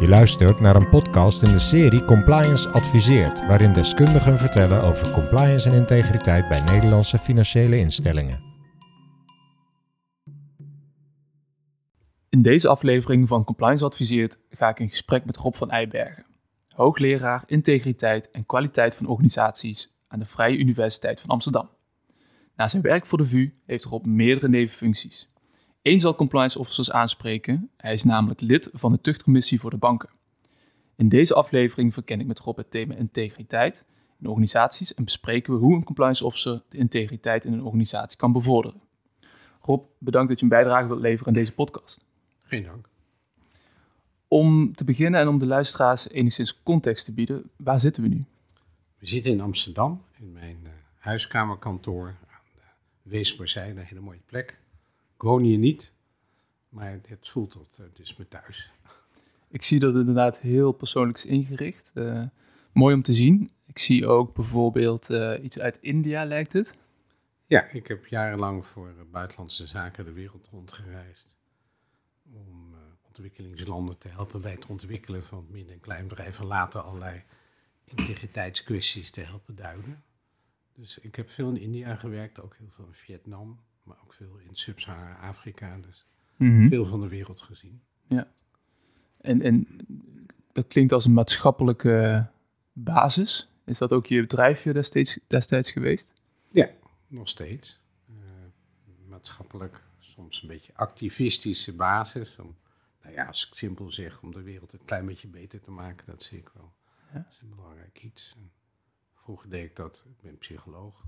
Je luistert naar een podcast in de serie Compliance Adviseert, waarin deskundigen vertellen over compliance en integriteit bij Nederlandse financiële instellingen. In deze aflevering van Compliance Adviseert ga ik in gesprek met Rob van Eijbergen, hoogleraar integriteit en kwaliteit van organisaties aan de Vrije Universiteit van Amsterdam. Na zijn werk voor de VU heeft Rob meerdere nevenfuncties. Eén zal compliance officers aanspreken. Hij is namelijk lid van de tuchtcommissie voor de banken. In deze aflevering verken ik met Rob het thema integriteit in organisaties en bespreken we hoe een compliance officer de integriteit in een organisatie kan bevorderen. Rob, bedankt dat je een bijdrage wilt leveren aan deze podcast. Geen dank. Om te beginnen en om de luisteraars enigszins context te bieden, waar zitten we nu? We zitten in Amsterdam, in mijn uh, huiskamerkantoor aan de Weesperzijde, een hele mooie plek. Ik woon hier niet, maar het voelt tot, uh, het is me thuis. Ik zie dat het inderdaad heel persoonlijk is ingericht. Uh, mooi om te zien. Ik zie ook bijvoorbeeld uh, iets uit India, lijkt het. Ja, ik heb jarenlang voor buitenlandse zaken de wereld rondgereisd. Om ontwikkelingslanden te helpen bij het ontwikkelen van midden- en kleinbedrijven. En later allerlei integriteitskwesties te helpen duiden. Dus ik heb veel in India gewerkt, ook heel veel in Vietnam, maar ook veel in Sub-Sahara-Afrika. Dus mm -hmm. veel van de wereld gezien. Ja. En, en dat klinkt als een maatschappelijke basis. Is dat ook je bedrijfje destijds, destijds geweest? Ja, nog steeds. Uh, maatschappelijk, soms een beetje activistische basis. Om, nou ja, als ik simpel zeg, om de wereld een klein beetje beter te maken, dat zie ik wel. Ja. Dat is een belangrijk iets. En vroeger deed ik dat, ik ben psycholoog.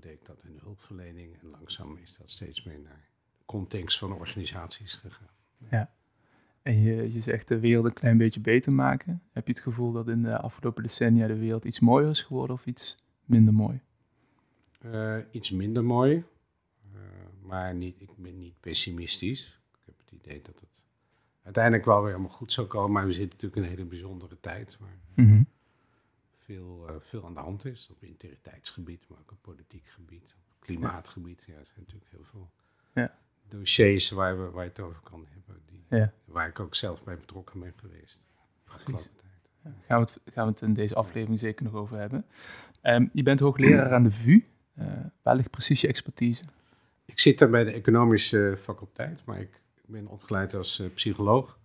Deed ik dat in de hulpverlening. En langzaam is dat steeds meer naar de context van organisaties gegaan. Ja. En je, je zegt de wereld een klein beetje beter maken. Heb je het gevoel dat in de afgelopen decennia de wereld iets mooier is geworden of iets minder mooi? Uh, iets minder mooi. Uh, maar niet, ik ben niet pessimistisch. Ik heb het idee dat het uiteindelijk wel weer allemaal goed zou komen. Maar we zitten natuurlijk in een hele bijzondere tijd. Waar mm -hmm. Veel, uh, veel aan de hand is. Op integriteitsgebied, maar ook op politiek gebied. Op klimaatgebied. Ja, er zijn natuurlijk heel veel ja. dossiers waar, we, waar je het over kan hebben. Die, ja. Waar ik ook zelf bij betrokken ben geweest. Precies. Ja, gaan, we het, gaan we het in deze aflevering zeker nog over hebben. Um, je bent hoogleraar aan de VU. Uh, waar ligt precies je expertise? Ik zit daar bij de economische faculteit, maar ik ik ben opgeleid als uh, psycholoog.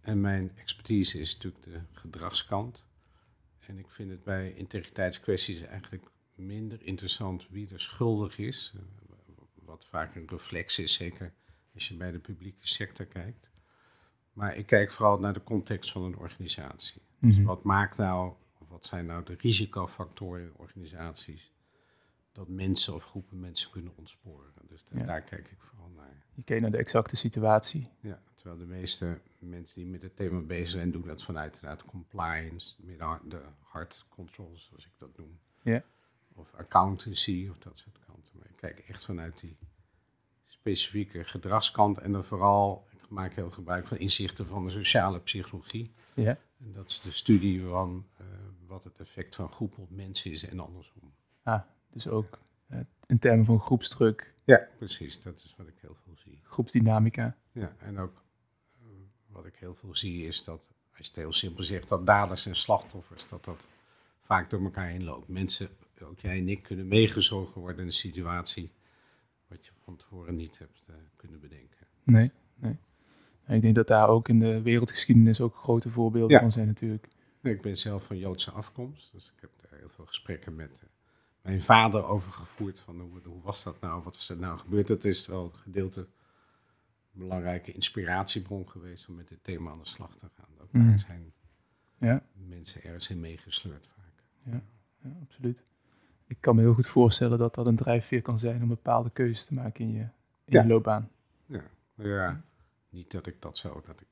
En mijn expertise is natuurlijk de gedragskant. En ik vind het bij integriteitskwesties eigenlijk minder interessant wie er schuldig is. Uh, wat vaak een reflex is, zeker als je bij de publieke sector kijkt. Maar ik kijk vooral naar de context van een organisatie. Mm -hmm. Dus wat maakt nou, of wat zijn nou de risicofactoren in organisaties dat mensen of groepen mensen kunnen ontsporen. Dus daar, ja. daar kijk ik vooral naar. Je kijkt naar de exacte situatie. Ja, terwijl de meeste mensen die met het thema bezig zijn, doen dat vanuit inderdaad compliance, meer de hard controls, zoals ik dat noem. Ja. Of accountancy of dat soort kanten. Maar ik kijk echt vanuit die specifieke gedragskant en dan vooral, ik maak heel gebruik van inzichten van de sociale psychologie. Ja. En dat is de studie van uh, wat het effect van groepen op mensen is en andersom. Ah, dus ook uh, in termen van groepsdruk. Ja, precies. Dat is wat ik heel veel zie. Groepsdynamica. Ja, en ook uh, wat ik heel veel zie is dat, als je het heel simpel zegt, dat daders en slachtoffers, dat dat vaak door elkaar heen loopt. Mensen, ook jij en ik, kunnen meegezogen worden in een situatie wat je van tevoren niet hebt uh, kunnen bedenken. Nee, nee. Ik denk dat daar ook in de wereldgeschiedenis ook grote voorbeelden ja. van zijn natuurlijk. Ik ben zelf van Joodse afkomst, dus ik heb daar heel veel gesprekken met mijn vader over gevoerd. Van hoe, hoe, was dat nou, wat is er nou gebeurd? Dat is wel een gedeelte belangrijke inspiratiebron geweest om met dit thema aan de slag te gaan. Ook daar zijn Ja, mensen ergens in meegesleurd vaak. ja, ja, absoluut. Ik kan me heel goed voorstellen dat dat een drijfveer kan zijn om bepaalde keuzes te maken in je, in Ja. je loopbaan. Ja, ja, niet dat ik dat zo, dat ik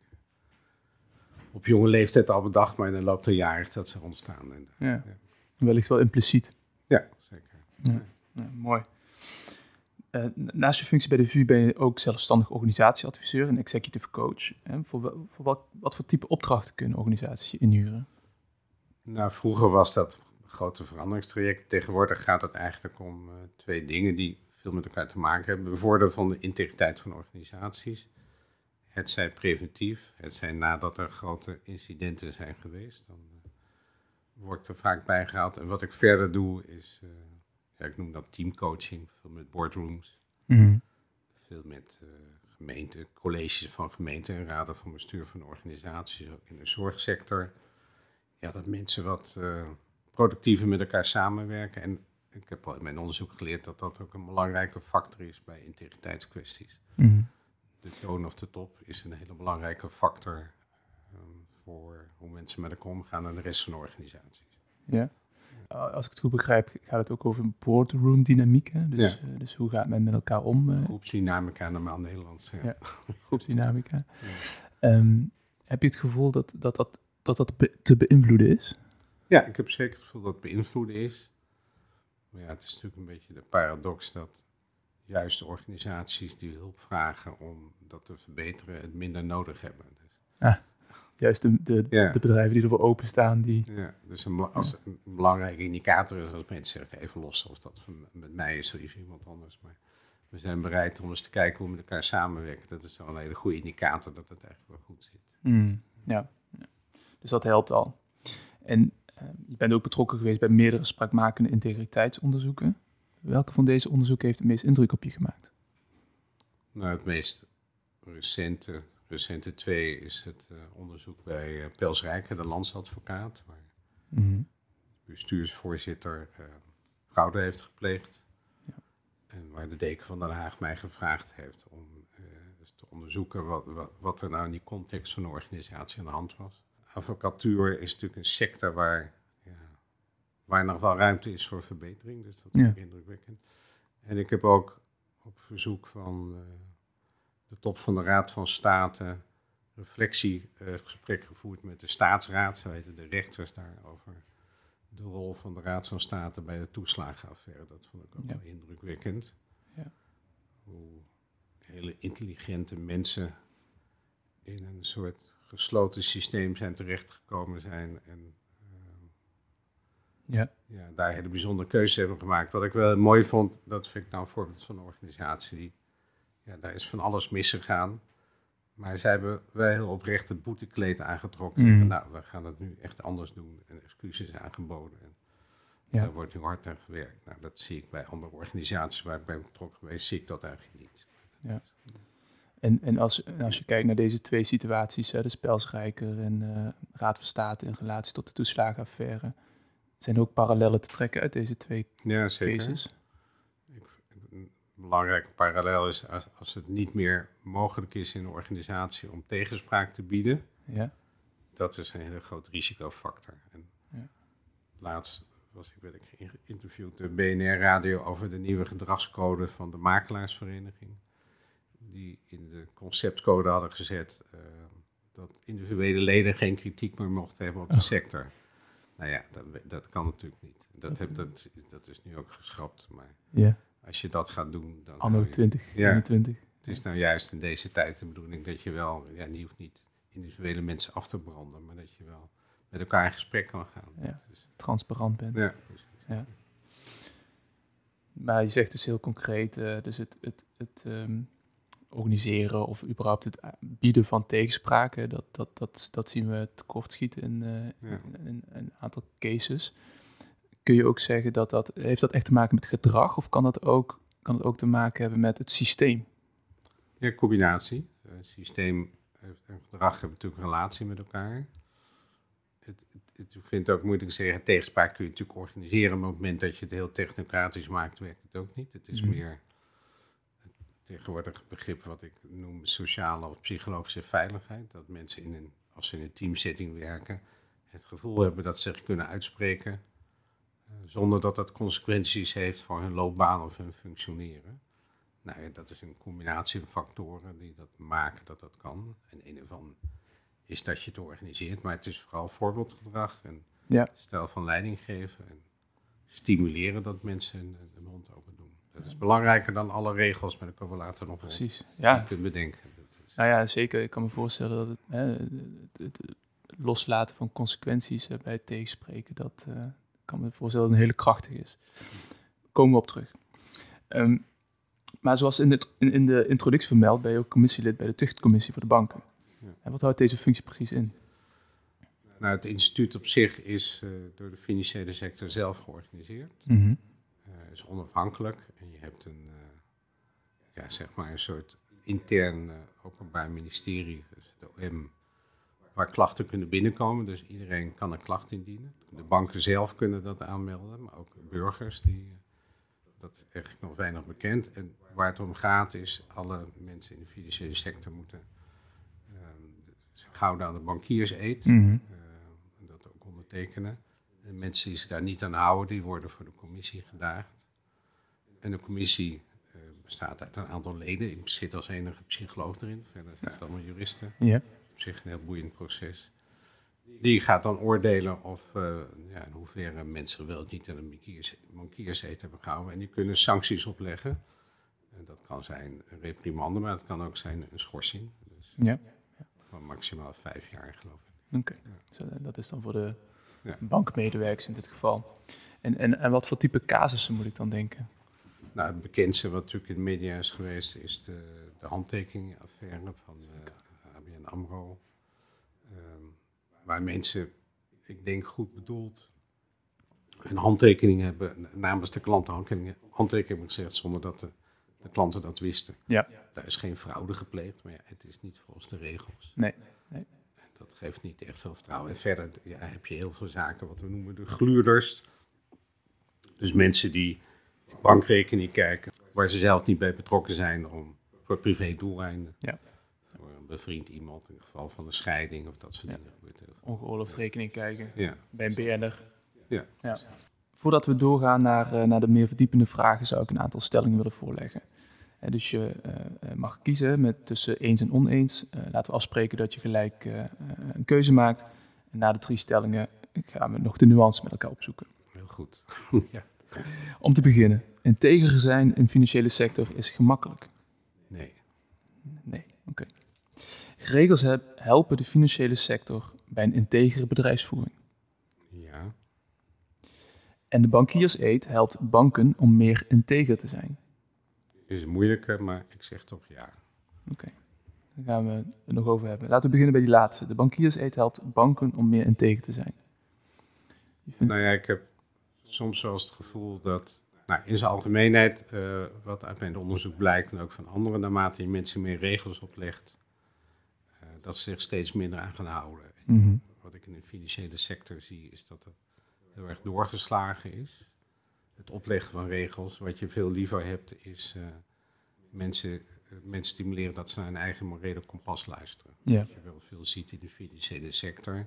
op jonge leeftijd al bedacht, maar in de loop der jaren is dat zo ontstaan. En, Ja. Wellicht wel impliciet. ja. Mooi. Eh, naast je functie bij de VU ben je ook zelfstandig organisatieadviseur en executive coach. Hè? Voor, wel- voor wat, wat voor type opdrachten kunnen organisaties inhuren? Nou, vroeger was dat een grote veranderingstraject. Tegenwoordig gaat het eigenlijk om eh, twee dingen die veel met elkaar te maken hebben. Bevorderen van de integriteit van organisaties het zij preventief, het zij nadat er grote incidenten zijn geweest. Dan uh, word ik er vaak bij gehaald. En wat ik verder doe is, ja, ik noem dat teamcoaching, veel met boardrooms. Mm. Veel met uh, gemeenten, colleges van gemeenten en raden van bestuur van organisaties, ook in de zorgsector. Ja, dat mensen wat productiever met elkaar samenwerken. En ik heb al in mijn onderzoek geleerd dat dat ook een belangrijke factor is bij integriteitskwesties. Mm. De toon of de top is een hele belangrijke factor um, voor hoe mensen met elkaar omgaan en de rest van de organisaties. Ja. Als ik het goed begrijp, gaat het ook over boardroom dynamiek. Hè? Dus, ja. uh, dus hoe gaat men met elkaar om? Uh... Groepsdynamica, normaal Nederlands. Ja. ja groepsdynamica. Um, heb je het gevoel dat dat, dat, dat, dat be te beïnvloeden is? Ja, ik heb zeker het gevoel dat het beïnvloeden is. Maar ja, het is natuurlijk een beetje de paradox dat juist de organisaties die hulp vragen om dat te verbeteren, het minder nodig hebben. Dus. Ah, juist de, de, de, bedrijven die ervoor openstaan. Die... Ja, dus een, als een belangrijke indicator is als mensen zeggen, even los of dat met mij is of iemand anders. Maar we zijn bereid om eens te kijken hoe we met elkaar samenwerken. Dat is wel een hele goede indicator dat het eigenlijk wel goed zit. Mm, ja. ja. dus dat helpt al. En Ehm, je bent ook betrokken geweest bij meerdere spraakmakende integriteitsonderzoeken. Welke van deze onderzoeken heeft het meest indruk op je gemaakt? Nou, het meest recente, recente twee is het uh, onderzoek bij uh, Pels Rijken, de landsadvocaat, waar mm -hmm. bestuursvoorzitter uh, fraude heeft gepleegd. Ja. En waar de deken van Den Haag mij gevraagd heeft om te onderzoeken wat, wat, wat, er nou in die context van de organisatie aan de hand was advocatuur is natuurlijk een sector waar, ja, waar nog wel ruimte is voor verbetering. Dus dat is ja. indrukwekkend. En ik heb ook op verzoek van de top van de Raad van State reflectiegesprek uh, gevoerd met de staatsraad, zo heten de rechters daar, over de rol van de Raad van State bij de toeslagenaffaire. Dat vond ik ook ja. wel indrukwekkend. Ja. Hoe hele intelligente mensen in een soort gesloten systeem zijn terechtgekomen zijn. En uh, ja. Ja, daar hele bijzondere keuzes hebben gemaakt. Wat ik wel mooi vond, dat vind ik nou een voorbeeld van een organisatie. Die, ja, daar is van alles misgegaan. Maar zij hebben wel heel oprecht het boetekleed aangetrokken. Mm. nou, we gaan het nu echt anders doen. En excuses aangeboden. En ja. Daar wordt nu hard aan gewerkt. Nou, dat zie ik bij andere organisaties waar ik ben betrokken geweest, zie ik dat eigenlijk niet. Ja. En, en als, als je kijkt naar deze twee situaties, hè, de Spelsrijker en uh, Raad van State in relatie tot de toeslagenaffaire, zijn er ook parallellen te trekken uit deze twee ja, zeker. cases? Belangrijke parallel is als, als het niet meer mogelijk is in een organisatie om tegenspraak te bieden, ja. dat is een hele grote risicofactor. En ja. Laatst was ik, werd ik geïnterviewd door BNR Radio over de nieuwe gedragscode van de makelaarsvereniging die in de conceptcode hadden gezet uh, dat individuele leden geen kritiek meer mochten hebben op de oh. sector. Nou ja, dat, dat kan natuurlijk niet. Dat, heb, dat, dat is nu ook geschrapt. Maar yeah. Als je dat gaat doen... Dan Anno 2021. Ja, het is nou juist in deze tijd de bedoeling dat je wel... Ja, je hoeft niet individuele mensen af te branden, maar dat je wel met elkaar in gesprek kan gaan. Ja, dus, transparant bent. Ja, precies. Ja. Maar je zegt dus heel concreet, uh, dus het, het, het um, organiseren of überhaupt het bieden van tegenspraken, dat, dat, dat, dat zien we tekortschieten in, uh, in, in, een aantal cases. Kun je ook zeggen dat dat, heeft dat echt te maken met gedrag of kan, dat ook, kan het ook te maken hebben met het systeem? Ja, combinatie. Uh, systeem en gedrag hebben natuurlijk een relatie met elkaar. Het, het, ik vind het ook moeilijk te zeggen, tegenspraak kun je natuurlijk organiseren, maar op het moment dat je het heel technocratisch maakt, werkt het ook niet. Het is mhm. meer tegenwoordig begrip wat ik noem sociale of psychologische veiligheid. Dat mensen in een, als ze in een teamsetting werken, het gevoel hebben dat ze zich kunnen uitspreken. Uh, zonder dat dat consequenties heeft voor hun loopbaan of hun functioneren. Nou ja, dat is een combinatie van factoren die dat maken dat dat kan. En een ervan is dat je het organiseert, maar het is vooral voorbeeldgedrag en ja. stijl van leiding geven en stimuleren dat mensen de mond open doen. Dat is belangrijker dan alle regels, maar ik komen we later nog Precies, ja. kunt bedenken. Nou ja, zeker. Ik kan me voorstellen dat het, hè, het, loslaten van consequenties bij het tegenspreken, dat uh, kan me voorstellen dat een hele krachtig is. Komen we op terug. Um, maar zoals in, het, in, in de introductie vermeld, ben je ook commissielid bij de tuchtcommissie voor de banken. Ja. En wat houdt deze functie precies in? Nou, het instituut op zich is eh, door de financiële sector zelf georganiseerd. Mhm. Eh, is onafhankelijk en je hebt een, eh, ja, zeg maar een soort intern openbaar ministerie, dus de OM, waar klachten kunnen binnenkomen. Dus iedereen kan een klacht indienen. De banken zelf kunnen dat aanmelden, maar ook burgers. Die, eh, dat is eigenlijk nog weinig bekend. En waar het om gaat is, alle mensen in de financiële sector moeten ehm, zich houden aan de bankierseed. Mhm. Eh, en dat ook ondertekenen. En mensen die zich daar niet aan houden, die worden voor de commissie gedaagd. En de commissie eh, bestaat uit een aantal leden. Ik zit als enige psycholoog erin. Verder zijn het allemaal juristen. Ja. Zich een heel boeiend proces. Die gaat dan oordelen of eh, ja, in hoeverre mensen wel niet aan een bankiers, bankierseed hebben gehouden. En die kunnen sancties opleggen. En dat kan zijn een reprimande, maar dat kan ook zijn een schorsing. Dus Ja, van maximaal vijf jaar, geloof ik. oké. Eh, dat is dan voor de Ja. bankmedewerkers in dit geval. En, en, en wat voor type casussen moet ik dan denken? Nou, het bekendste wat natuurlijk in de media is geweest, is de, de handtekeningaffaire van eh, AMRO. Ehm, waar mensen, ik denk goed bedoeld, een handtekening hebben, namens de klanten handtekening, handtekening hebben gezegd zonder dat de, de klanten dat wisten. Ja. Daar is geen fraude gepleegd, maar ja, het is niet volgens de regels. Nee. En dat geeft niet echt veel vertrouwen. En verder ja, heb je heel veel zaken, wat we noemen de gluurders. Dus mensen die in bankrekening kijken, waar ze zelf niet bij betrokken zijn om voor privé doeleinden. Ja. Bevriend iemand in het geval van een scheiding of dat soort Ja. dingen. gebeurt. Ongeoorloofd rekening kijken Ja, bij een BN'er. ja. Ja. Voordat we doorgaan naar, eh, naar de meer verdiepende vragen, zou ik een aantal stellingen willen voorleggen. Eh, dus je eh, mag kiezen met tussen eens en oneens. Laten we afspreken dat je gelijk een keuze maakt. En na de drie stellingen gaan we nog de nuance met elkaar opzoeken. heel goed. ja. Om te beginnen, integer zijn in de financiële sector is gemakkelijk. Nee, Nee, oké. Regels he- helpen de financiële sector bij een integere bedrijfsvoering. ja, En de bankierseed helpt banken om meer integer te zijn. is moeilijker, maar ik zeg toch ja. Oké, daar gaan we het nog over hebben. Laten we beginnen bij die laatste. De bankierseed helpt banken om meer integer te zijn. Vindt- Nou ja, ik heb soms wel eens het gevoel dat, nou, in zijn algemeenheid, eh, wat uit mijn onderzoek blijkt en ook van anderen, naarmate je mensen meer regels oplegt, dat ze zich steeds minder aan gaan houden. Mhm. Wat ik in de financiële sector zie, is dat het heel erg doorgeslagen is. Het opleggen van regels. Wat je veel liever hebt, is eh, mensen, eh, mensen stimuleren dat ze naar hun eigen morele kompas luisteren. Ja. Wat je wel veel ziet in de financiële sector,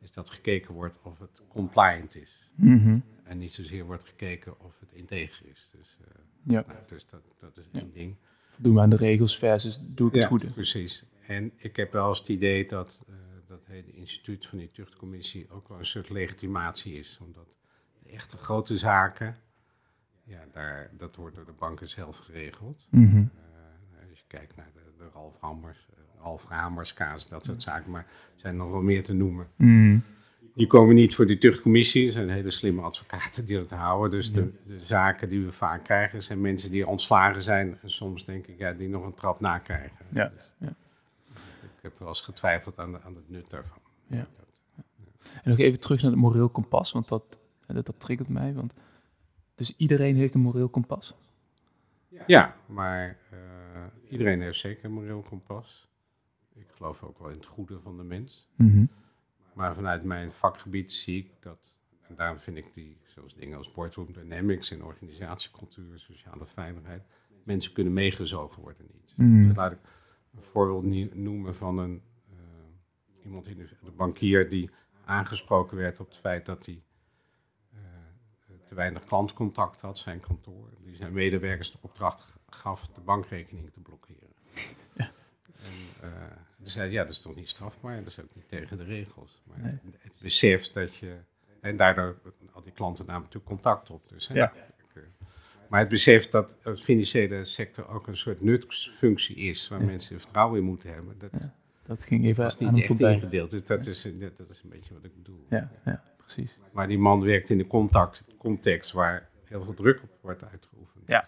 is dat gekeken wordt of het compliant is. Mhm. En niet zozeer wordt gekeken of het integer is. Dus, eh, Ja, nou, dus dat, dat is één ding. Doen we aan de regels versus doe ik het goede. precies. En ik heb wel eens het idee dat eh, dat hele instituut van die tuchtcommissie ook wel een soort legitimatie is. Omdat de echte grote zaken, ja, daar, dat wordt door de banken zelf geregeld. Mhm. Eh, als je kijkt naar de, de Ralf Hammers, eh, Ralf Hamers kaas, dat soort zaken, maar er zijn nog wel meer te noemen. Mhm. Die komen niet voor die tuchtcommissie. Er zijn hele slimme advocaten die dat houden. Dus de, de zaken die we vaak krijgen zijn mensen die ontslagen zijn. En soms denk ik, ja, die nog een trap nakrijgen. Ja, Dus ja. Ik heb wel eens getwijfeld aan, de, aan het nut daarvan. Ja. En nog even terug naar het moreel kompas, want dat, dat, dat triggert mij. Want, dus iedereen heeft een moreel kompas? Ja, maar eh, iedereen heeft zeker een moreel kompas. Ik geloof ook wel in het goede van de mens. Mhm. Maar vanuit mijn vakgebied zie ik dat, en daarom vind ik die, zoals dingen als boardroom dynamics en organisatiecultuur, sociale veiligheid, mensen kunnen meegezogen worden niet. Mhm. Dus laat ik een voorbeeld noemen van een, eh, iemand in de, de bankier die aangesproken werd op het feit dat hij eh, te weinig klantcontact had, zijn kantoor. Die zijn medewerkers de opdracht gaf de bankrekening te blokkeren. Zeiden, ja, dat is toch niet strafbaar, dat is ook niet tegen de regels. Maar Nee. het besef dat je, en daardoor al die klanten namen natuurlijk contact op. Dus, hè, Ja. eh, maar het besef dat de financiële sector ook een soort nutsfunctie is, waar Ja. mensen vertrouwen in moeten hebben, dat Ja. Dat ging even was aan niet hem echt voorbij. ingedeeld. Dus dat is, dat is een beetje wat ik bedoel. Ja, ja, precies. Maar die man werkt in de contact, context waar heel veel druk op wordt uitgeoefend. Ja.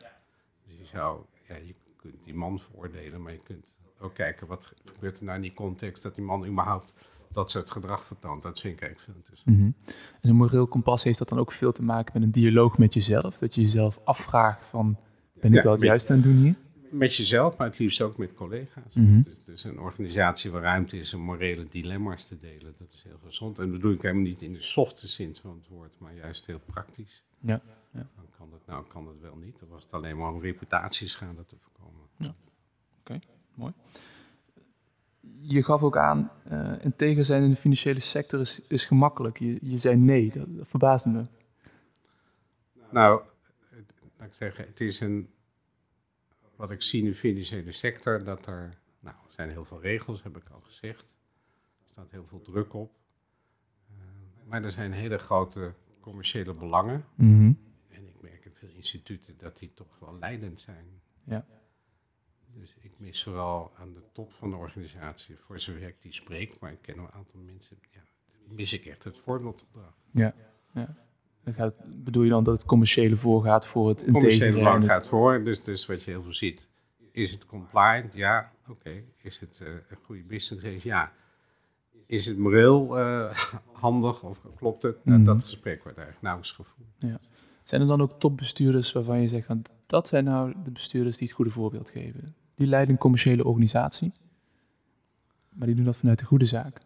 Dus je zou ja, je kunt die man veroordelen, maar je kunt ook kijken wat gebeurt er nou in die context dat die man überhaupt dat soort gedrag vertoont. Dat vind ik eigenlijk veel interessant. Mm En een moreel kompas heeft dat dan ook veel te maken met een dialoog met jezelf? Dat je jezelf afvraagt van, ben ik wel het juiste aan het doen hier? Met jezelf, maar het liefst ook met collega's. Dus, dus een organisatie waar ruimte is om morele dilemma's te delen, dat is heel gezond. En dat bedoel ik helemaal niet in de softe zin van het woord, maar juist heel praktisch. Ja, ja. Dan kan dat, nou kan dat wel niet. Dan was het alleen maar om reputatieschade te voorkomen. Mooi. Je gaf ook aan, uh, integer zijn in de financiële sector is, is gemakkelijk. Je, je zei nee, dat, dat verbaasde me. Nou, laat ik zeggen, het is een, wat ik zie in de financiële sector, dat er, nou, er zijn heel veel regels, heb ik al gezegd. Er staat heel veel druk op. Eh, maar er zijn hele grote commerciële belangen. Mhm. En ik merk in veel instituten dat die toch wel leidend zijn. Ja. Dus ik mis vooral aan de top van de organisatie, voor zover ik die spreek, maar ik ken een aantal mensen, ja, mis ik echt het voorbeeldgedrag. Ja, ja. Gaat, bedoel je dan dat het commerciële voorgaat voor het commerciële integere belang het- gaat voor. Dus, dus wat je heel veel ziet, is het compliant? Ja, oké. Is het eh, een goede business? Ja. Is het moreel eh, handig of klopt het? Mhm. dat gesprek wordt eigenlijk nauwelijks gevoerd. Zijn er dan ook topbestuurders waarvan je zegt, dat zijn nou de bestuurders die het goede voorbeeld geven? Die leiden een commerciële organisatie, maar die doen dat vanuit de goede zaak.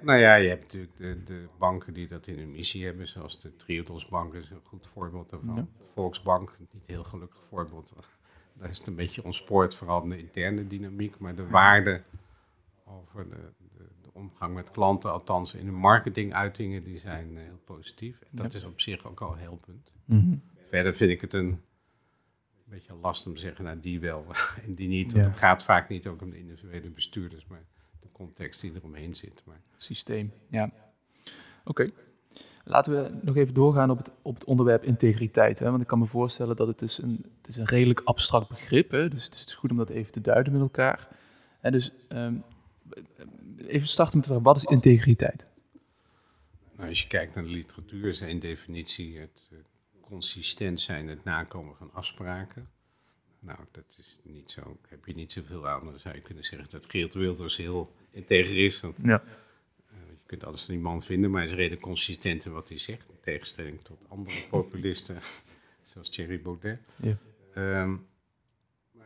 Nou ja, je hebt natuurlijk de, de banken die dat in hun missie hebben, zoals de Triodos Bank is een goed voorbeeld daarvan. Ja. Volksbank, niet een heel gelukkig voorbeeld. Daar is het een beetje ontspoord, vooral in de interne dynamiek, maar de waarde over de, de, de omgang met klanten, althans in de marketinguitingen, die zijn eh, heel positief. En dat Ja. is op zich ook al heel punt. Mhm. Verder vind ik het een beetje lastig om te zeggen, nou die wel en die niet. Want Ja. het gaat vaak niet ook om de individuele bestuurders, maar de context die eromheen zit. Maar Systeem, ja. Oké. Laten we nog even doorgaan op het, op het onderwerp integriteit. Hè? Want ik kan me voorstellen dat het is een, het is een redelijk abstract begrip is. Dus het is goed om dat even te duiden met elkaar. En dus ehm, even starten met de vraag, wat is integriteit? Nou, als je kijkt naar de literatuur, is één definitie het consistent zijn, het nakomen van afspraken. Nou, dat is niet zo, daar heb je niet zoveel aan. Dan zou je kunnen zeggen dat Geert Wilders heel integer is. Want, Ja. eh, je kunt altijd die man vinden, maar hij is redelijk consistent in wat hij zegt. In tegenstelling tot andere populisten, zoals Thierry Baudet. Ja. Ehm,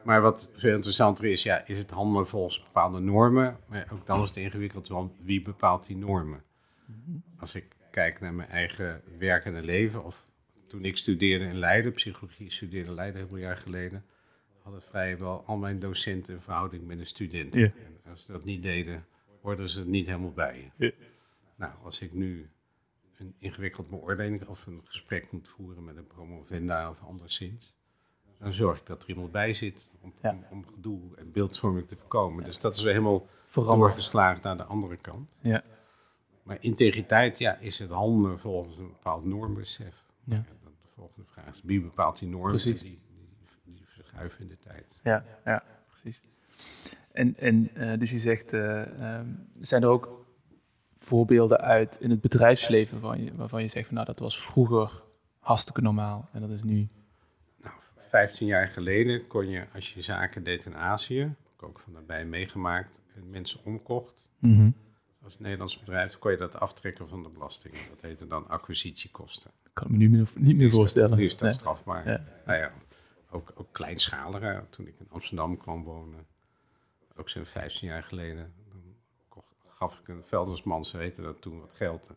maar wat veel interessanter is, ja, is het handelen volgens bepaalde normen. Maar ook dan is het ingewikkeld, want wie bepaalt die normen? Als ik kijk naar mijn eigen werkende leven, of toen ik studeerde in Leiden, psychologie studeerde in Leiden heel veel jaar geleden, hadden vrijwel al mijn docenten een verhouding met een student. Ja. En als ze dat niet deden, hoorden ze het niet helemaal bij je. Ja. Nou, als ik nu een ingewikkeld beoordeling of een gesprek moet voeren met een promovenda of anderszins, dan zorg ik dat er iemand bij zit om, Ja. om, om gedoe en beeldvorming te voorkomen. Dus dat is weer helemaal Veranderd. doorgeslagen naar de andere kant. Ja. Maar integriteit, ja, is het handelen volgens een bepaald normbesef. Ja. Volgende vraag is, wie bepaalt die normen? Precies. Die, die, die verschuiven in de tijd. Ja, ja, precies. En, en eh, dus je zegt, eh, ehm, zijn er ook voorbeelden uit in het bedrijfsleven waarvan je, waarvan je zegt, van, nou dat was vroeger hartstikke normaal en dat is nu... Nou, 15 jaar geleden kon je, als je zaken deed in Azië, heb ik ook van nabij meegemaakt, en mensen omkocht, als Nederlands bedrijf, kon je dat aftrekken van de belasting. Dat heette dan acquisitiekosten. kan ik me nu meer- niet meer Nu is dat- voorstellen. Nu is dat strafbaar. Ja. Nou ja, ook, ook kleinschaliger. Toen ik in Amsterdam kwam wonen, ook zo'n 15 jaar geleden, dan kocht, gaf ik een veldersman, ze weten dat toen, wat geld.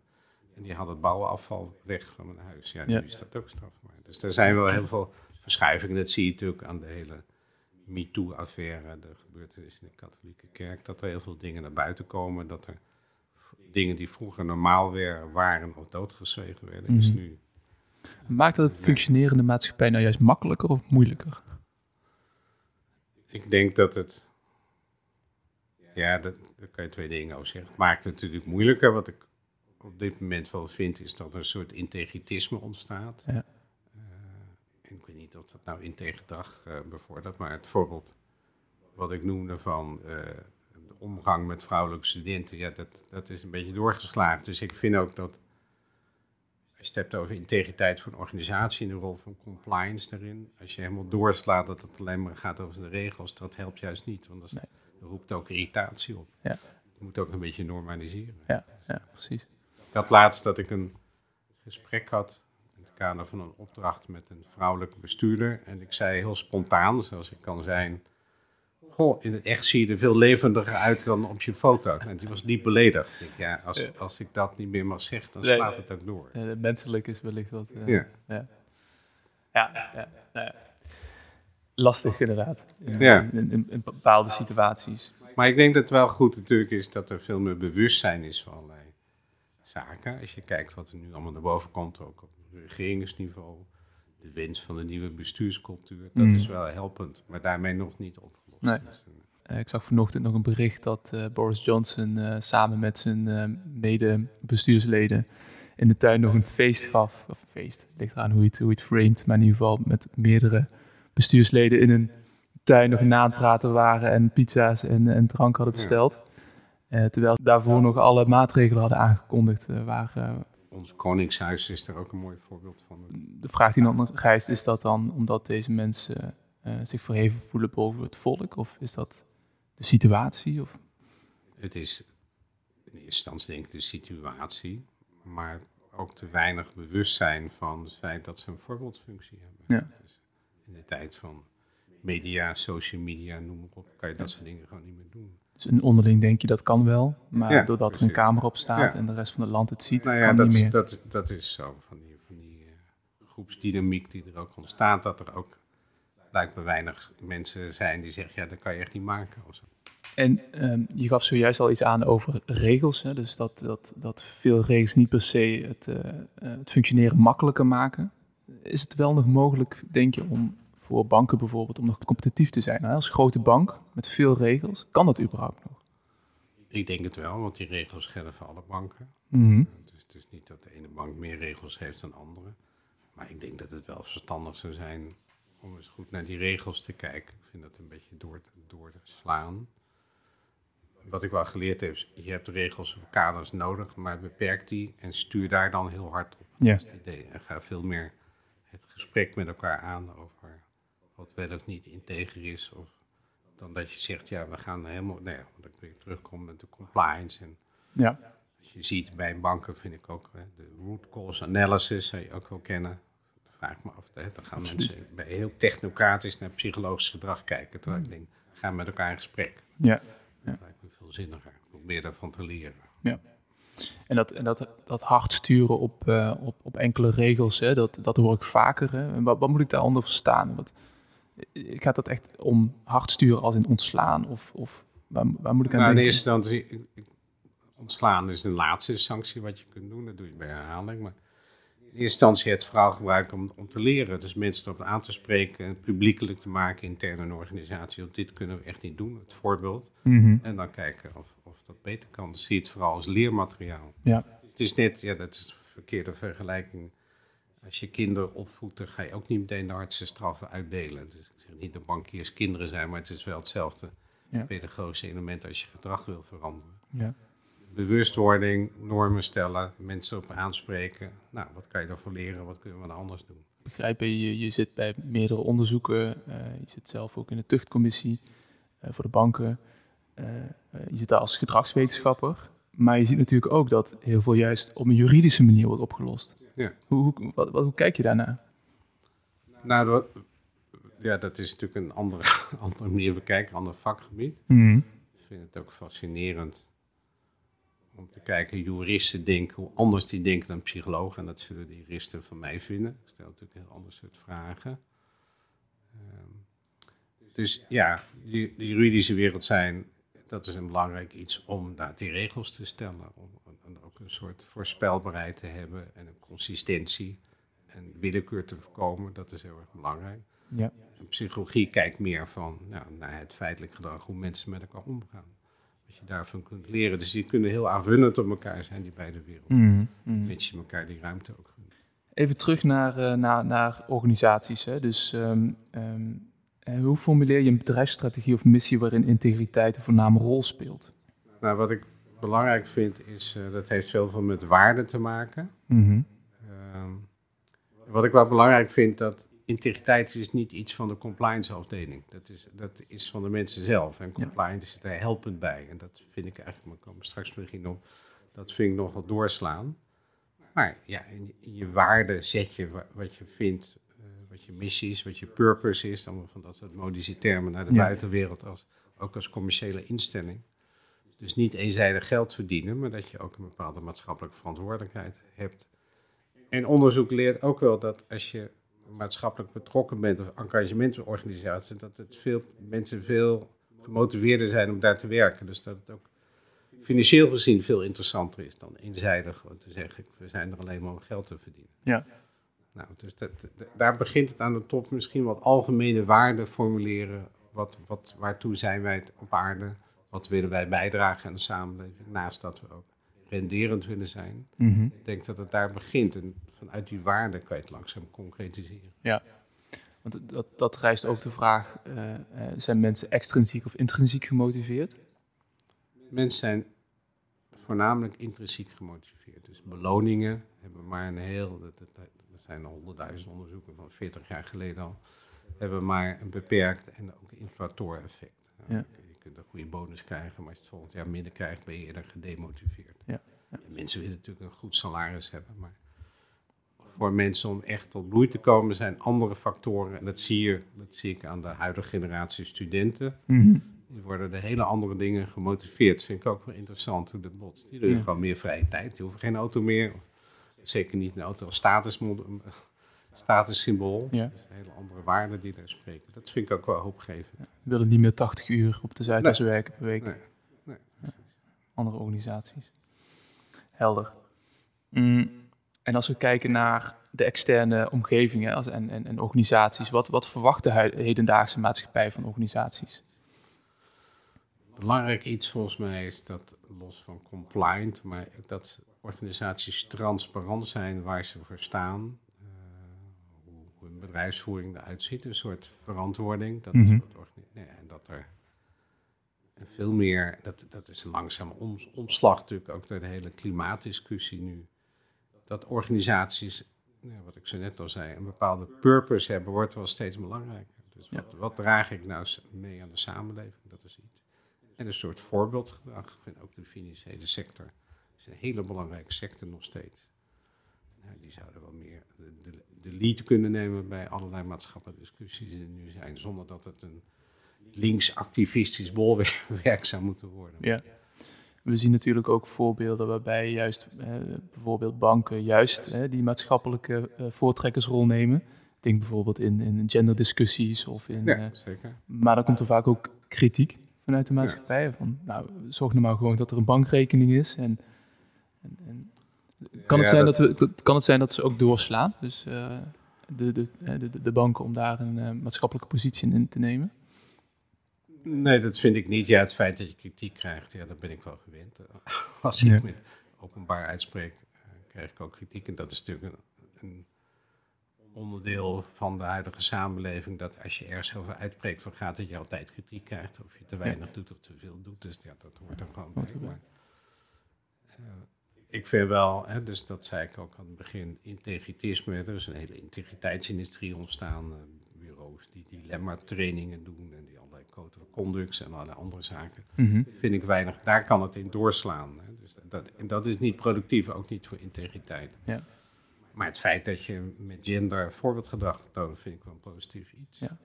En die had het bouwafval weg van mijn huis. Ja, nu Ja. is dat ook strafbaar. Dus er zijn wel heel veel verschuivingen. Dat zie je natuurlijk aan de hele MeToo-affaire, de gebeurtenissen in de katholieke kerk, dat er heel veel dingen naar buiten komen, dat er dingen die vroeger normaal weer waren of doodgezwegen werden, is Mhm. nu Maakt dat het functionerende maatschappij nou juist makkelijker of moeilijker? Ik denk dat het. Ja, dat, daar kan je twee dingen over zeggen. Het maakt het natuurlijk moeilijker. Wat ik op dit moment wel vind, is dat er een soort integritisme ontstaat. Ja. Eh, ik weet niet of dat nou integer gedrag eh, bevordert, maar het voorbeeld wat ik noemde van eh, omgang met vrouwelijke studenten, ja, dat, dat is een beetje doorgeslagen. Dus ik vind ook dat als je het hebt over integriteit van organisatie en de rol van compliance daarin. Als je helemaal doorslaat dat het alleen maar gaat over de regels, dat helpt juist niet. Want dat, roept ook irritatie op. Ja. Het moet ook een beetje normaliseren. Ja, ja, precies. Ik had laatst dat ik een gesprek had in het kader van een opdracht met een vrouwelijke bestuurder. En ik zei heel spontaan, zoals ik kan zijn. Goh, in het echt zie je er veel levendiger uit dan op je foto. En die was diep beledigd. Ik ja, als, als ik dat niet meer mag zeggen, dan slaat het ook door. Ja, menselijk is wellicht wat. Uh, ja. Ja. Ja, ja, ja, Lastig inderdaad. In, Ja. in, in, in bepaalde situaties. Maar ik denk dat het wel goed natuurlijk is dat er veel meer bewustzijn is van allerlei zaken. Als je kijkt wat er nu allemaal naar boven komt, ook op regeringsniveau. De wens van de nieuwe bestuurscultuur, dat Mm. is wel helpend, maar daarmee nog niet opgelost. Nee. Eh, ik zag vanochtend nog een bericht dat eh, Boris Johnson eh, samen met zijn eh, mede-bestuursleden in de tuin nog een feest gaf. Of een feest, ligt eraan hoe je het, hoe je het framed. Maar in ieder geval met meerdere bestuursleden in een tuin nog na het praten waren en pizza's en, en drank hadden besteld. Eh, terwijl daarvoor nog alle maatregelen hadden aangekondigd. waar, eh, Ons Koningshuis is er ook een mooi voorbeeld van. de vraag die dan nog rijst, is dat dan omdat deze mensen eh, zich verheven voelen boven het volk? Of is dat de situatie? Of? Het is in eerste instantie denk ik de situatie, maar ook te weinig bewustzijn van het feit dat ze een voorbeeldfunctie hebben. Ja. Dus in de tijd van media, social media, noem maar op, kan je dat soort dingen gewoon niet meer doen. Dus een onderling denk je dat kan wel, maar Ja, doordat er een camera op staat en de rest van het land het ziet, Nou kan dat niet is, meer. dat, dat is zo. Van die, van die eh, groepsdynamiek die er ook ontstaat. Dat er ook blijkbaar weinig mensen zijn die zeggen: ja, dat kan je echt niet maken. Of zo. En ehm, je gaf zojuist al iets aan over regels, hè? dus dat, dat, dat veel regels niet per se het, eh, eh, het functioneren makkelijker maken. Is het wel nog mogelijk, denk je, om voor banken bijvoorbeeld, om nog competitief te zijn? Nou, als grote bank met veel regels, kan dat überhaupt nog? Ik denk het wel, want die regels gelden voor alle banken. Mhm. Dus het is niet dat de ene bank meer regels heeft dan de andere. Maar ik denk dat het wel verstandig zou zijn om eens goed naar die regels te kijken. Ik vind dat een beetje door, te- door te slaan. Wat ik wel geleerd heb, is, je hebt regels of kaders nodig, maar beperk die en stuur daar dan heel hard op. Ja. Dat is het idee. En ga veel meer het gesprek met elkaar aan over wat wel of niet integer is. Of dan dat je zegt, ja, we gaan helemaal, nee, want ik weer terugkom met de compliance en Ja. als je ziet bij banken vind ik ook hè, de root cause analysis, zou je ook wel kennen. Vraag ik me af, hè, dan gaan mensen bij heel technocratisch naar psychologisch gedrag kijken. Terwijl ik denk, ga met elkaar in gesprek. Ja. Dat lijkt me veel zinniger. Probeer daarvan te leren. En dat, en dat, dat hard sturen op, eh, op, op enkele regels, hè, dat, dat hoor ik vaker. Hè. En wat, wat moet ik daaronder verstaan? Wat, eh, gaat dat echt om hard sturen als in ontslaan? Of, of waar, waar moet ik aan Nou, in denken? eerste instantie, ik- ik- ontslaan is de laatste sanctie wat je kunt doen. Dat doe je bij herhaling. Maar in instantie het verhaal gebruiken om, om te leren. Dus mensen erop aan te spreken, publiekelijk te maken intern in een organisatie. Want dit kunnen we echt niet doen, het voorbeeld. Mhm. En dan kijken of, of dat beter kan. Dus zie het vooral als leermateriaal. Ja, Het is net, ja, dat is een verkeerde vergelijking. Als je kinderen opvoedt, dan ga je ook niet meteen de hardste straffen uitdelen. Dus ik zeg niet dat bankiers kinderen zijn, maar het is wel hetzelfde Ja. pedagogische element als je gedrag wil veranderen. ja. Bewustwording, normen stellen, mensen op aanspreken. Nou, wat kan je daarvoor leren? Wat kunnen we dan anders doen? begrijpen, je, je zit bij meerdere onderzoeken. eh, je zit zelf ook in de tuchtcommissie eh, voor de banken. eh, eh, je zit daar als gedragswetenschapper. Maar je ziet natuurlijk ook dat heel veel juist op een juridische manier wordt opgelost. Ja. Hoe, hoe, wat, wat, hoe kijk je daarnaar? Nou, dat, ja, dat is natuurlijk een andere, andere manier van kijken, een ander vakgebied. Ik vind het ook fascinerend om te kijken hoe juristen denken, hoe anders die denken dan psychologen. En dat zullen de juristen van mij vinden. Ik stel natuurlijk een heel ander soort vragen. Ehm, dus ja, die, de juridische wereld zijn, dat is een belangrijk iets om daar die regels te stellen. Om, om ook een soort voorspelbaarheid te hebben en een consistentie en willekeur te voorkomen. Dat is heel erg belangrijk. Ja. En psychologie kijkt meer van nou, naar het feitelijk gedrag, hoe mensen met elkaar omgaan. Wat je daarvan kunt leren. Dus die kunnen heel aanvullend op elkaar zijn, die beide werelden. Mhm. Mits je elkaar die ruimte ook gunt. Even terug naar, eh, naar, naar organisaties. Hè. Dus ehm, ehm, eh, hoe formuleer je een bedrijfsstrategie of missie waarin integriteit een voorname rol speelt? Nou, wat ik belangrijk vind is, eh, dat heeft veel veel met waarde te maken. Mhm. Eh, Ehm, wat ik wel belangrijk vind, dat integriteit is niet iets van de compliance afdeling. Dat is, dat is van de mensen zelf. En compliance zit er helpend bij. En dat vind ik eigenlijk, maar komen straks misschien op, dat vind ik nog wel doorslaan. Maar ja, in, je waarde zet je wat je vindt, uh, wat je missie is, wat je purpose is, dan van dat soort modische termen naar de buitenwereld, als, ook als commerciële instelling. Dus niet eenzijdig geld verdienen, maar dat je ook een bepaalde maatschappelijke verantwoordelijkheid hebt. En onderzoek leert ook wel dat als je maatschappelijk betrokken bent of engagementorganisatie, dat het veel, mensen veel gemotiveerder zijn om daar te werken. Dus dat het ook financieel gezien veel interessanter is dan eenzijdig te zeggen, we zijn er alleen maar om geld te verdienen. Ja. Nou, dus dat, daar begint het aan de top misschien wat algemene waarden formuleren. Wat, wat, waartoe zijn wij op aarde? Wat willen wij bijdragen aan de samenleving? Naast dat we ook renderend willen zijn. Mhm. Ik denk dat het daar begint. En vanuit die waarde kan je het langzaam concretiseren. Ja, want dat, dat rijst ook de vraag, uh, zijn mensen extrinsiek of intrinsiek gemotiveerd? Mensen zijn voornamelijk intrinsiek gemotiveerd. Dus beloningen hebben maar een heel, dat, zijn honderdduizend onderzoeken van 40 jaar geleden al, hebben maar een beperkt en ook inflatoreffect. Ja kunt een goede bonus krijgen, maar als je het volgend jaar minder krijgt, ben je eerder gedemotiveerd. Ja. ja. Mensen willen natuurlijk een goed salaris hebben, maar voor mensen om echt tot bloei te komen zijn andere factoren. En dat zie, je, dat zie ik aan de huidige generatie studenten. Mhm. Die worden de hele andere dingen gemotiveerd. Dat vind ik ook wel interessant hoe dat botst. Die hebben gewoon meer vrije tijd. Die hoeven geen auto meer. Zeker niet een auto als status statussymbool. Ja. Dus hele andere waarden die daar spreken. Dat vind ik ook wel hoopgevend. Ja, we willen niet meer 80 uur op de Zuidas nee. werken per week. Nee. nee andere organisaties. Helder. Mm. En als we kijken naar de externe omgevingen en, en, en organisaties, wat, wat verwacht de hedendaagse maatschappij van organisaties? Belangrijk iets volgens mij is dat, los van compliant, maar dat organisaties transparant zijn waar ze voor staan hoe een bedrijfsvoering eruit ziet, een soort verantwoording. Dat, mm nee, en dat er veel meer, dat, dat is een langzame om, omslag natuurlijk ook naar de hele klimaatdiscussie nu. Dat organisaties, wat ik zo net al zei, een bepaalde purpose hebben, wordt wel steeds belangrijker. Dus wat, wat draag ik nou mee aan de samenleving? Dat is iets. En een soort voorbeeldgedrag. Ik vind ook de financiële sector is een hele belangrijke sector nog steeds. Nou, die zouden wel meer de, de, de, lead kunnen nemen bij allerlei maatschappelijke discussies die er nu zijn, zonder dat het een linksactivistisch bolwerk zou moeten worden. Ja. We zien natuurlijk ook voorbeelden waarbij juist eh, bijvoorbeeld banken juist eh, die maatschappelijke eh, voortrekkersrol nemen. Ik denk bijvoorbeeld in, in genderdiscussies of in. Ja, zeker. Maar dan komt er vaak ook kritiek vanuit de maatschappij. Van, nou, zorg nou maar gewoon dat er een bankrekening is. En, en, en kan, het zijn dat... we, kan het zijn dat ze ook doorslaan? Dus uh, de, de, de, de, banken om daar een uh, maatschappelijke positie in te nemen? Nee, dat vind ik niet. Ja, het feit dat je kritiek krijgt, ja, dat ben ik wel gewend. Als ik met openbaar uitspreek, uh, krijg ik ook kritiek. En dat is natuurlijk een, een, onderdeel van de huidige samenleving. Dat als je ergens over uitspreekt, van gaat dat je altijd kritiek krijgt. Of je te weinig doet of te veel doet. Dus ja, dat hoort er gewoon bij. Maar, ik vind wel, hè, dus dat zei ik ook aan het begin, integritisme. Er is een hele integriteitsindustrie ontstaan. Uh, bureaus die dilemma-trainingen doen en die allerlei code of conducts en allerlei andere zaken. Mm Vind ik weinig, daar kan het in doorslaan. Hè. Dus dat, en dat is niet productief, ook niet voor integriteit. Ja. Maar het feit dat je met gender voorbeeldgedrag toont, vind ik wel een positief iets. Ja.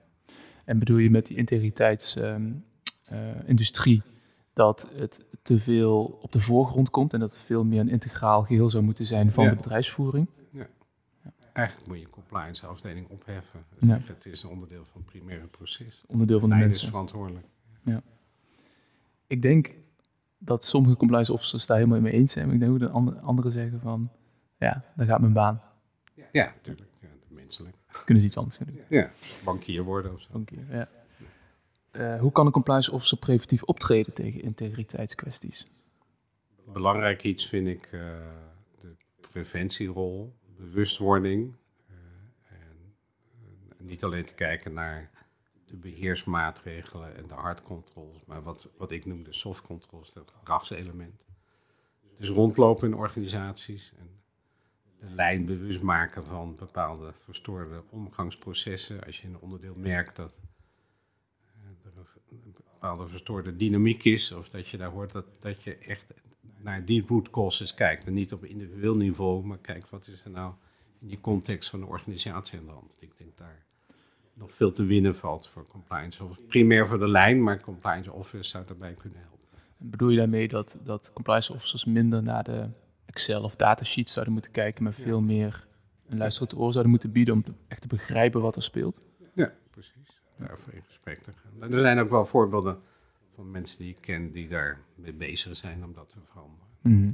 En bedoel je met die integriteitsindustrie? Um, uh, dat het te veel op de voorgrond komt en dat het veel meer een integraal geheel zou moeten zijn van de bedrijfsvoering. Ja. Eigenlijk moet je een compliance afdeling opheffen. Ja. Het is een onderdeel van het primaire proces. Onderdeel van de mensen. is verantwoordelijk. Ja. Ik denk dat sommige compliance officers daar helemaal mee eens zijn. Maar ik denk ook dat andere, anderen zeggen van, ja, daar gaat mijn baan. Ja, natuurlijk. Ja, menselijk. Kunnen ze iets anders doen. Ja, bankier worden of zo. Bankier, ja. Uh, hoe kan een compliance officer preventief optreden tegen integriteitskwesties? Belangrijk iets vind ik uh, de preventierol, bewustwording. Uh, en niet alleen te kijken naar de beheersmaatregelen en de hard controls, maar wat, wat ik noem de soft controls, het gedragselement. Dus rondlopen in organisaties en de lijn bewust maken van bepaalde verstoorde omgangsprocessen. Als je een onderdeel merkt dat bepaalde verstoorde dynamiek is, of dat je daar hoort dat, dat je echt naar die root causes kijkt. En niet op individueel niveau, maar kijk wat is er nou in die context van de organisatie aan de hand. Ik denk daar nog veel te winnen valt voor compliance. Of primair voor de lijn, maar compliance office zou daarbij kunnen helpen. Bedoel je daarmee dat, dat compliance officers minder naar de Excel of datasheets zouden moeten kijken, maar veel meer een luisterend oor zouden moeten bieden om echt te begrijpen wat er speelt? Ja. Daarover in gesprek te gaan. En er zijn ook wel voorbeelden van mensen die ik ken die daar mee bezig zijn om dat te veranderen. Mhm.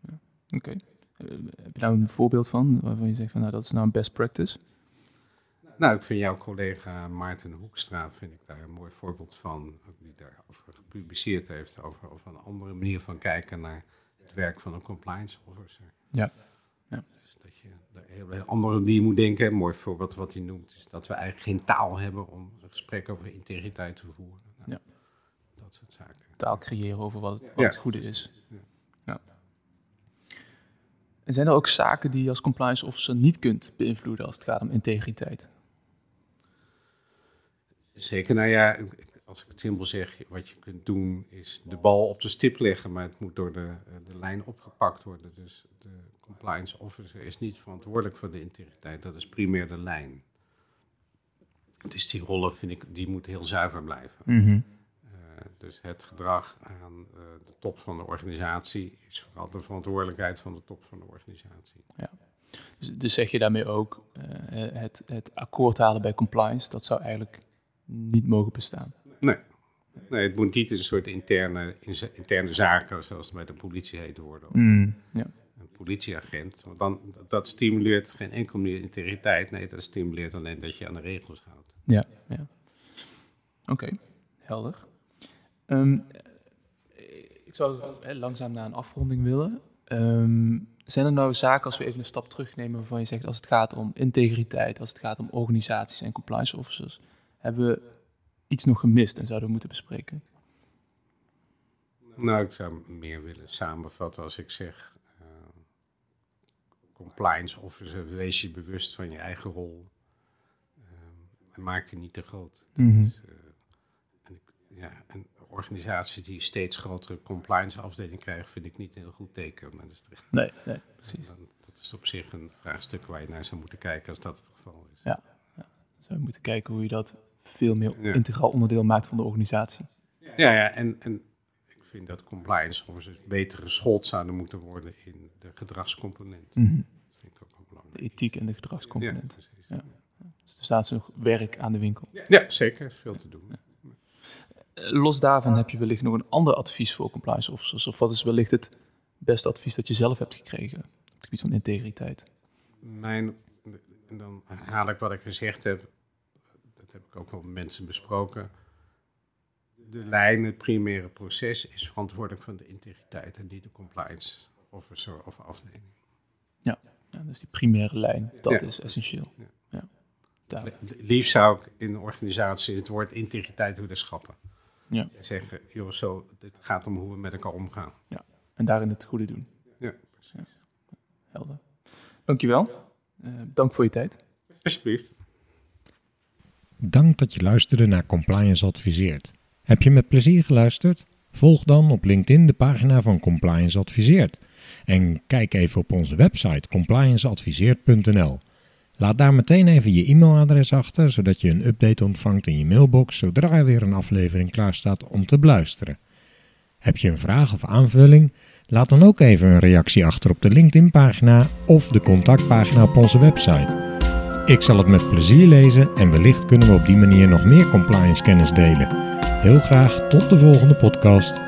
Ja. Oké. Eh, heb je daar een voorbeeld van waarvan je zegt van nou dat is nou een best practice? Nou, ik vind jouw collega Maarten Hoekstra, vind ik daar een mooi voorbeeld van, die daarover gepubliceerd heeft, over, over een andere manier van kijken naar het werk van een compliance officer. Ja. ja. Dus dat je een hele andere manier moet denken. Een mooi voorbeeld wat hij noemt, is dat we eigenlijk geen taal hebben om een gesprek over integriteit te voeren. Nou, ja. Dat soort zaken. Taal creëren over wat het, wat het goede is. Ja. ja. En zijn er ook zaken die je als compliance officer niet kunt beïnvloeden als het gaat om integriteit? Zeker, nou ja, als ik het simpel zeg, wat je kunt doen is de bal op de stip leggen, maar het moet door de, eh, de lijn opgepakt worden. Dus de compliance officer is niet verantwoordelijk voor de integriteit, dat is primair de lijn. Dus die rollen, vind ik, die moeten heel zuiver blijven. Mm -hmm. uh, dus het gedrag aan uh, de top van de organisatie is vooral de verantwoordelijkheid van de top van de organisatie. Ja. Dus, dus zeg je daarmee ook, uh, het, het akkoord halen bij compliance, dat zou eigenlijk niet mogen bestaan. Nee. nee, het moet niet een soort interne, interne zaken, zoals het bij de politie heet, worden. Mm, ja. Een politieagent. Want dan, dat stimuleert geen enkel meer integriteit. Nee, dat stimuleert alleen dat je aan de regels houdt. Ja, ja. Oké, okay, helder. Um, ik zou he, langzaam naar een afronding willen. Um, zijn er nou zaken, als we even een stap terugnemen, waarvan je zegt als het gaat om integriteit, als het gaat om organisaties en compliance officers, hebben we iets nog gemist en zouden we moeten bespreken? Nou, ik zou meer willen samenvatten als ik zeg uh, compliance officer, wees je bewust van je eigen rol uh, en maak die niet te groot. Mm -hmm. dus, uh, en ik, ja, een organisatie die steeds grotere compliance afdeling krijgt, vind ik niet een heel goed teken. Maar dat is nee, nee, precies. Dan, dat is op zich een vraagstuk waar je naar zou moeten kijken als dat het geval is. Ja, ja. zou je moeten kijken hoe je dat veel meer ja. integraal onderdeel maakt van de organisatie. Ja, ja en, en ik vind dat compliance officers beter geschoold zouden moeten worden in de gedragscomponent. Mm -hmm. Dat vind ik ook wel belangrijk. De ethiek en de gedragscomponent. Ja, precies. Ja. Dus er staat nog werk aan de winkel. Ja, zeker. Veel te doen. Los daarvan heb je wellicht nog een ander advies voor compliance officers. Of wat is wellicht het beste advies dat je zelf hebt gekregen op het gebied van integriteit? Mijn, en dan herhaal ik wat ik gezegd heb heb ik ook wel met mensen besproken. De lijn, het primaire proces, is verantwoordelijk voor de integriteit en niet de compliance officer of afdeling. Ja, ja dus die primaire lijn, dat ja. is essentieel. Ja. Ja. Liefst zou ik in een organisatie het woord integriteit willen schappen. Ja. Zeggen, joh, zo, het gaat om hoe we met elkaar omgaan. Ja, en daarin het goede doen. Ja, precies. Helder. Dankjewel. Uh, dank voor je tijd. Alsjeblieft. Dank dat je luisterde naar Compliance Adviseert. Heb je met plezier geluisterd? Volg dan op LinkedIn de pagina van Compliance Adviseert. En kijk even op onze website complianceadviseert.nl. Laat daar meteen even je e-mailadres achter, zodat je een update ontvangt in je mailbox zodra er weer een aflevering klaar staat om te beluisteren. Heb je een vraag of aanvulling? Laat dan ook even een reactie achter op de LinkedIn-pagina of de contactpagina op onze website. Ik zal het met plezier lezen en wellicht kunnen we op die manier nog meer compliance kennis delen. Heel graag tot de volgende podcast.